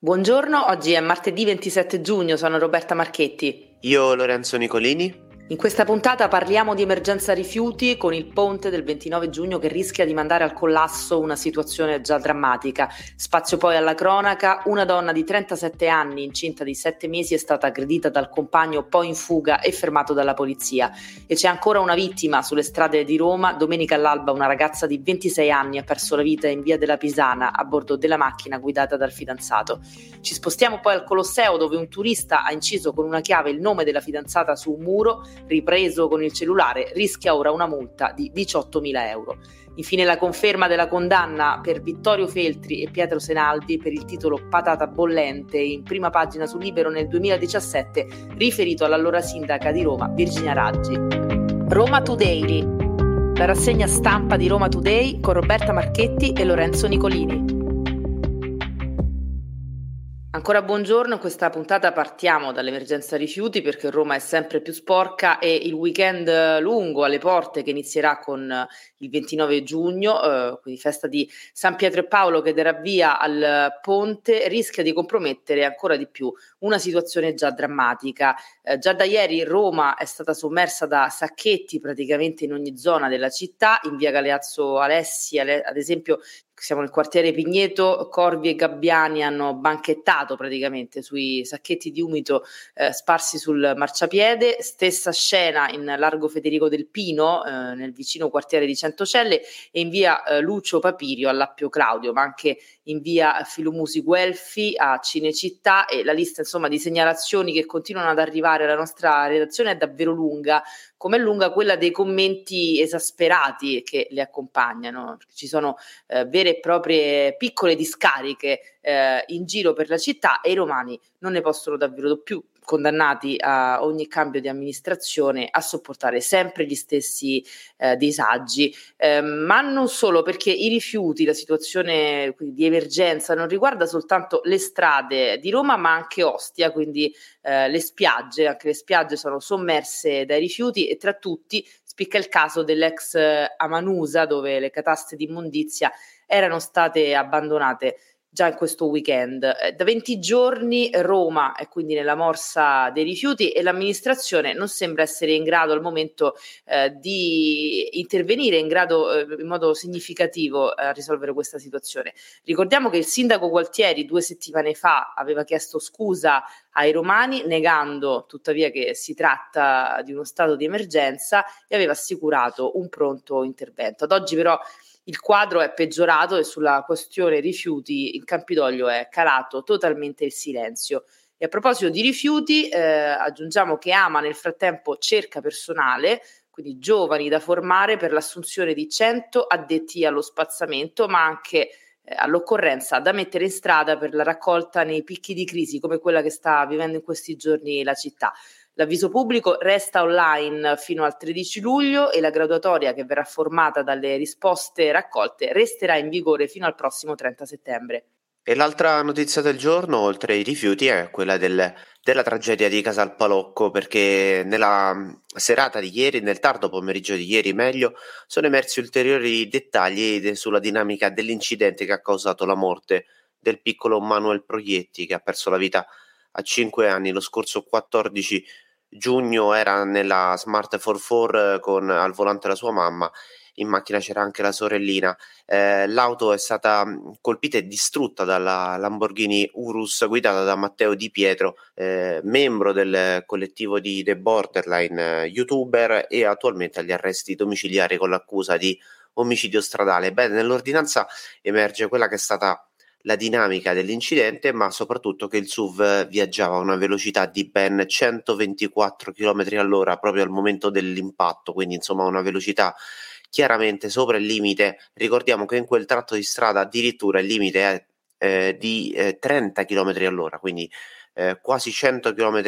Buongiorno, oggi è martedì 27 giugno, sono Roberta Marchetti. Io Lorenzo Nicolini. In questa puntata parliamo di emergenza rifiuti con il ponte del 29 giugno che rischia di mandare al collasso una situazione già drammatica. Spazio poi alla cronaca, una donna di 37 anni, incinta di 7 mesi, è stata aggredita dal compagno poi in fuga e fermato dalla polizia. E c'è ancora una vittima sulle strade di Roma. Domenica all'alba una ragazza di 26 anni ha perso la vita in via della Pisana a bordo della macchina guidata dal fidanzato. Ci spostiamo poi al Colosseo dove un turista ha inciso con una chiave il nome della fidanzata su un muro ripreso con il cellulare, rischia ora una multa di 18.000 euro. Infine la conferma della condanna per Vittorio Feltri e Pietro Senaldi per il titolo Patata bollente in prima pagina su Libero nel 2017 riferito all'allora sindaca di Roma Virginia Raggi. Roma Today, la rassegna stampa di Roma Today con Roberta Marchetti e Lorenzo Nicolini. Ancora buongiorno, in questa puntata partiamo dall'emergenza rifiuti perché Roma è sempre più sporca e il weekend lungo alle porte che inizierà con il 29 giugno, eh, quindi festa di San Pietro e Paolo che darà via al ponte, rischia di compromettere ancora di più una situazione già drammatica. Eh, già da ieri Roma è stata sommersa da sacchetti praticamente in ogni zona della città, in via Galeazzo Alessi, ad esempio siamo nel quartiere Pigneto, Corvi e Gabbiani hanno banchettato praticamente sui sacchetti di umito eh, sparsi sul marciapiede, stessa scena in largo Federico del Pino, eh, nel vicino quartiere di Centocelle e in via eh, Lucio Papirio all'Appio Claudio, ma anche in via Filomusi Guelfi a Cinecittà e la lista insomma di segnalazioni che continuano ad arrivare alla nostra redazione è davvero lunga, come è lunga quella dei commenti esasperati che le accompagnano. Ci sono eh, vere e proprie piccole discariche eh, in giro per la città e i romani non ne possono davvero più condannati a ogni cambio di amministrazione a sopportare sempre gli stessi eh, disagi, eh, ma non solo perché i rifiuti, la situazione di emergenza non riguarda soltanto le strade di Roma, ma anche Ostia, quindi eh, le spiagge, anche le spiagge sono sommerse dai rifiuti e tra tutti spicca il caso dell'ex Amanusa dove le cataste di immondizia erano state abbandonate già in questo weekend. Eh, da 20 giorni Roma è quindi nella morsa dei rifiuti e l'amministrazione non sembra essere in grado al momento eh, di intervenire in grado eh, in modo significativo a risolvere questa situazione. Ricordiamo che il sindaco Gualtieri due settimane fa aveva chiesto scusa ai romani negando tuttavia che si tratta di uno stato di emergenza e aveva assicurato un pronto intervento. Ad oggi però il quadro è peggiorato e sulla questione rifiuti in Campidoglio è calato totalmente il silenzio. E a proposito di rifiuti, eh, aggiungiamo che Ama nel frattempo cerca personale, quindi giovani da formare per l'assunzione di 100 addetti allo spazzamento, ma anche eh, all'occorrenza da mettere in strada per la raccolta nei picchi di crisi come quella che sta vivendo in questi giorni la città. L'avviso pubblico resta online fino al 13 luglio e la graduatoria che verrà formata dalle risposte raccolte resterà in vigore fino al prossimo 30 settembre. E l'altra notizia del giorno, oltre ai rifiuti, è quella del, della tragedia di Casal Palocco, perché nella serata di ieri, nel tardo pomeriggio di ieri meglio, sono emersi ulteriori dettagli de- sulla dinamica dell'incidente che ha causato la morte del piccolo Manuel Proietti, che ha perso la vita a 5 anni lo scorso 14 giugno era nella Smart 44 eh, con al volante la sua mamma, in macchina c'era anche la sorellina. Eh, l'auto è stata mm, colpita e distrutta dalla Lamborghini Urus guidata da Matteo Di Pietro, eh, membro del collettivo di The Borderline, eh, youtuber e attualmente agli arresti domiciliari con l'accusa di omicidio stradale. Bene, nell'ordinanza emerge quella che è stata la dinamica dell'incidente, ma soprattutto che il SUV viaggiava a una velocità di ben 124 km all'ora proprio al momento dell'impatto, quindi insomma una velocità chiaramente sopra il limite. Ricordiamo che in quel tratto di strada addirittura il limite è eh, di eh, 30 km all'ora, quindi eh, quasi 100 km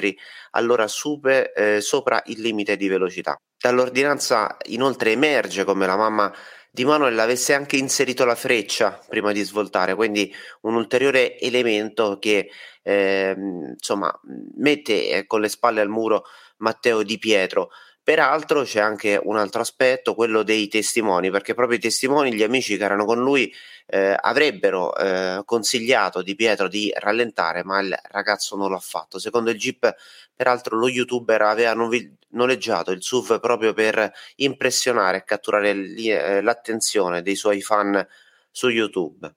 all'ora super, eh, sopra il limite di velocità. Dall'ordinanza inoltre emerge come la mamma di Manuel avesse anche inserito la freccia prima di svoltare, quindi un ulteriore elemento che eh, insomma mette eh, con le spalle al muro Matteo Di Pietro. Peraltro c'è anche un altro aspetto, quello dei testimoni, perché proprio i testimoni, gli amici che erano con lui, eh, avrebbero eh, consigliato di Pietro di rallentare, ma il ragazzo non l'ha fatto. Secondo il GIP, peraltro, lo youtuber aveva noleggiato il SUV proprio per impressionare e catturare eh, l'attenzione dei suoi fan su YouTube.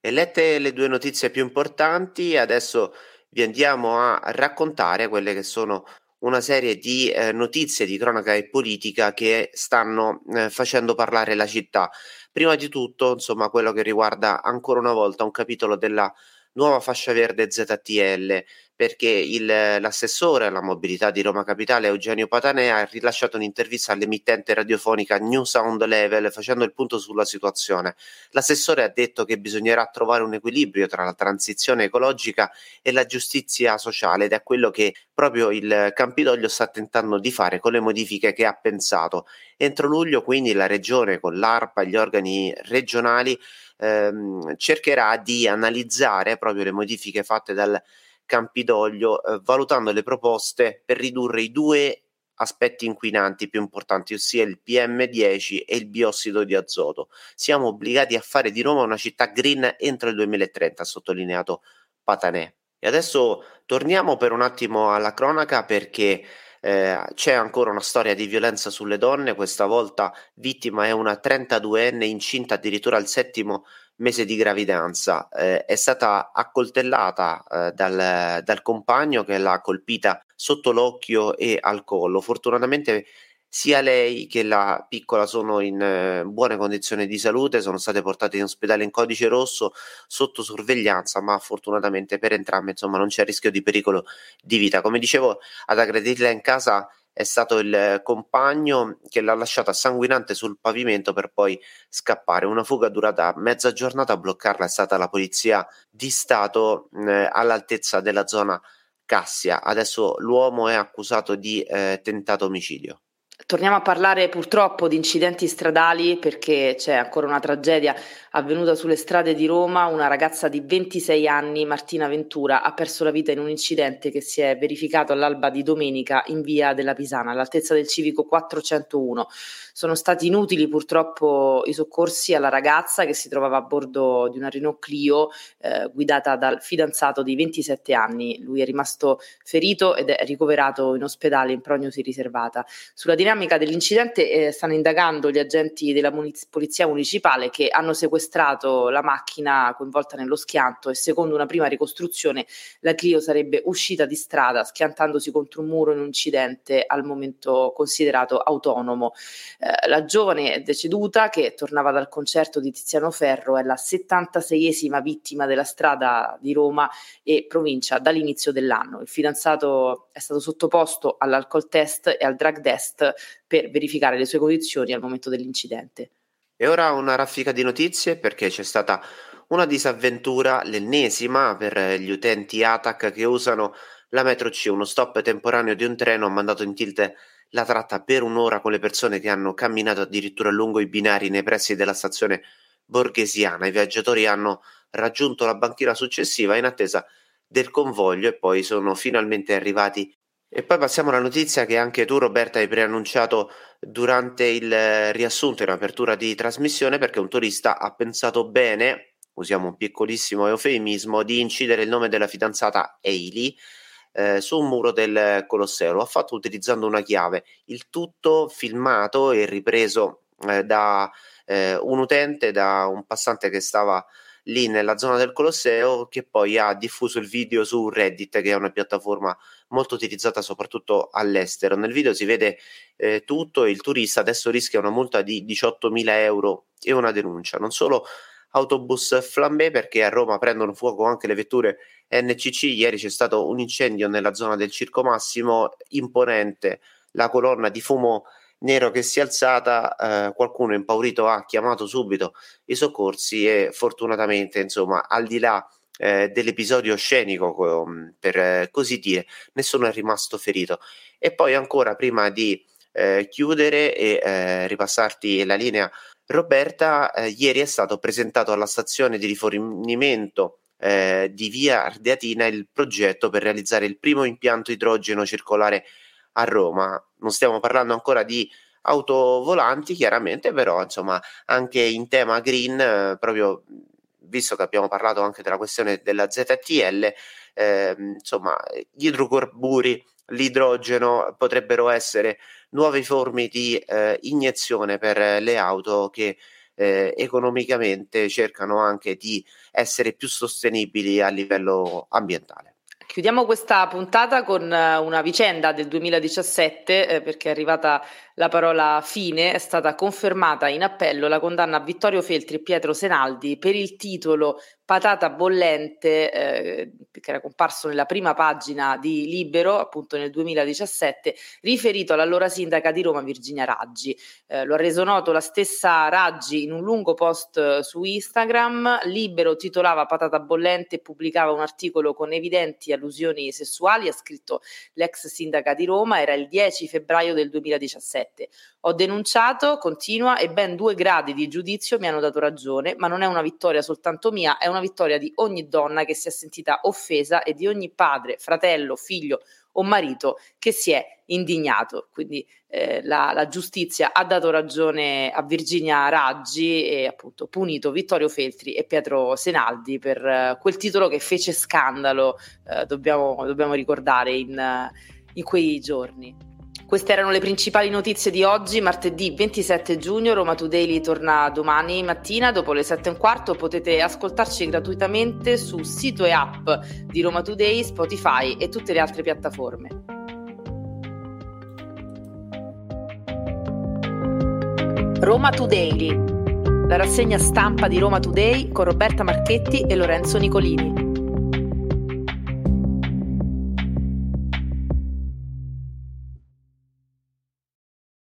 E lette le due notizie più importanti, adesso vi andiamo a raccontare quelle che sono una serie di eh, notizie di cronaca e politica che stanno eh, facendo parlare la città. Prima di tutto, insomma, quello che riguarda ancora una volta un capitolo della nuova fascia verde ZTL perché il, l'assessore alla mobilità di Roma Capitale Eugenio Patanea ha rilasciato un'intervista all'emittente radiofonica New Sound Level facendo il punto sulla situazione. L'assessore ha detto che bisognerà trovare un equilibrio tra la transizione ecologica e la giustizia sociale ed è quello che proprio il Campidoglio sta tentando di fare con le modifiche che ha pensato. Entro luglio quindi la regione con l'ARPA e gli organi regionali ehm, cercherà di analizzare proprio le modifiche fatte dal Campidoglio, eh, valutando le proposte per ridurre i due aspetti inquinanti più importanti, ossia il PM10 e il biossido di azoto. Siamo obbligati a fare di Roma una città green entro il 2030, ha sottolineato Patanè. E adesso torniamo per un attimo alla cronaca perché eh, c'è ancora una storia di violenza sulle donne, questa volta vittima è una 32enne incinta addirittura al settimo mese di gravidanza. Eh, è stata accoltellata eh, dal, dal, compagno che l'ha colpita sotto l'occhio e al collo. Fortunatamente sia lei che la piccola sono in eh, buone condizioni di salute, sono state portate in ospedale in codice rosso sotto sorveglianza, ma fortunatamente per entrambe insomma, non c'è rischio di pericolo di vita. Come dicevo, ad aggredirla in casa è stato il compagno che l'ha lasciata sanguinante sul pavimento per poi scappare. Una fuga durata mezza giornata, a bloccarla è stata la polizia di Stato eh, all'altezza della zona Cassia. Adesso l'uomo è accusato di eh, tentato omicidio. Torniamo a parlare purtroppo di incidenti stradali perché c'è ancora una tragedia avvenuta sulle strade di Roma. Una ragazza di 26 anni, Martina Ventura, ha perso la vita in un incidente che si è verificato all'alba di domenica in via della Pisana, all'altezza del civico 401. Sono stati inutili purtroppo i soccorsi alla ragazza che si trovava a bordo di una Renault Clio eh, guidata dal fidanzato di 27 anni. Lui è rimasto ferito ed è ricoverato in ospedale in prognosi riservata. Sulla dinamica dell'incidente eh, stanno indagando gli agenti della muniz- Polizia Municipale che hanno sequestrato la macchina coinvolta nello schianto e secondo una prima ricostruzione la Clio sarebbe uscita di strada schiantandosi contro un muro in un incidente al momento considerato autonomo. Eh, la giovane deceduta che tornava dal concerto di Tiziano Ferro è la 76esima vittima della strada di Roma e provincia dall'inizio dell'anno. Il fidanzato è stato sottoposto all'alcol test e al drug test per verificare le sue condizioni al momento dell'incidente. E ora una raffica di notizie perché c'è stata una disavventura, l'ennesima per gli utenti ATAC che usano la metro C, uno stop temporaneo di un treno ha mandato in tilt la tratta per un'ora con le persone che hanno camminato addirittura lungo i binari nei pressi della stazione borghesiana. I viaggiatori hanno raggiunto la banchina successiva in attesa del convoglio e poi sono finalmente arrivati e poi passiamo alla notizia che anche tu Roberta hai preannunciato durante il eh, riassunto in apertura di trasmissione perché un turista ha pensato bene, usiamo un piccolissimo eufemismo, di incidere il nome della fidanzata Hailey eh, su un muro del Colosseo. Lo ha fatto utilizzando una chiave. Il tutto filmato e ripreso eh, da eh, un utente, da un passante che stava lì nella zona del Colosseo che poi ha diffuso il video su Reddit che è una piattaforma molto utilizzata soprattutto all'estero. Nel video si vede eh, tutto e il turista adesso rischia una multa di 18.000 euro e una denuncia. Non solo autobus flambé perché a Roma prendono fuoco anche le vetture NCC. Ieri c'è stato un incendio nella zona del Circo Massimo imponente, la colonna di fumo nero che si è alzata, eh, qualcuno impaurito ha chiamato subito i soccorsi e fortunatamente, insomma, al di là eh, dell'episodio scenico, per eh, così dire, nessuno è rimasto ferito. E poi ancora prima di eh, chiudere e eh, ripassarti la linea, Roberta, ieri è stato presentato alla stazione di rifornimento di via Ardeatina il progetto per realizzare il primo impianto idrogeno circolare a Roma. Non stiamo parlando ancora di auto volanti, chiaramente, però insomma anche in tema green, eh, proprio visto che abbiamo parlato anche della questione della ZTL, eh, insomma, gli idrocarburi, l'idrogeno potrebbero essere nuove forme di eh, iniezione per le auto che eh, economicamente cercano anche di essere più sostenibili a livello ambientale. Chiudiamo questa puntata con eh, una vicenda del 2017 eh, perché è arrivata la parola fine, è stata confermata in appello la condanna a Vittorio Feltri e Pietro Senaldi per il titolo Patata bollente, eh, che era comparso nella prima pagina di Libero, appunto nel 2017, riferito all'allora sindaca di Roma Virginia Raggi. Eh, lo ha reso noto la stessa Raggi in un lungo post eh, su Instagram. Libero titolava Patata bollente e pubblicava un articolo con evidenti allusioni sessuali. Ha scritto l'ex sindaca di Roma, era il 10 febbraio del 2017. Ho denunciato, continua, e ben due gradi di giudizio mi hanno dato ragione, ma non è una vittoria soltanto mia, è una vittoria di ogni donna che si è sentita offesa e di ogni padre, fratello, figlio o marito che si è indignato. Quindi eh, la, la, giustizia ha dato ragione a Virginia Raggi e appunto punito Vittorio Feltri e Pietro Senaldi per eh, quel titolo che fece scandalo, eh, dobbiamo, dobbiamo, ricordare, in, in quei giorni. Queste erano le principali notizie di oggi, martedì 27 giugno. Roma Today torna domani mattina dopo le 7 e un quarto. Potete ascoltarci gratuitamente sul sito e app di Roma Today, Spotify e tutte le altre piattaforme. Roma Today, la rassegna stampa di Roma Today con Roberta Marchetti e Lorenzo Nicolini.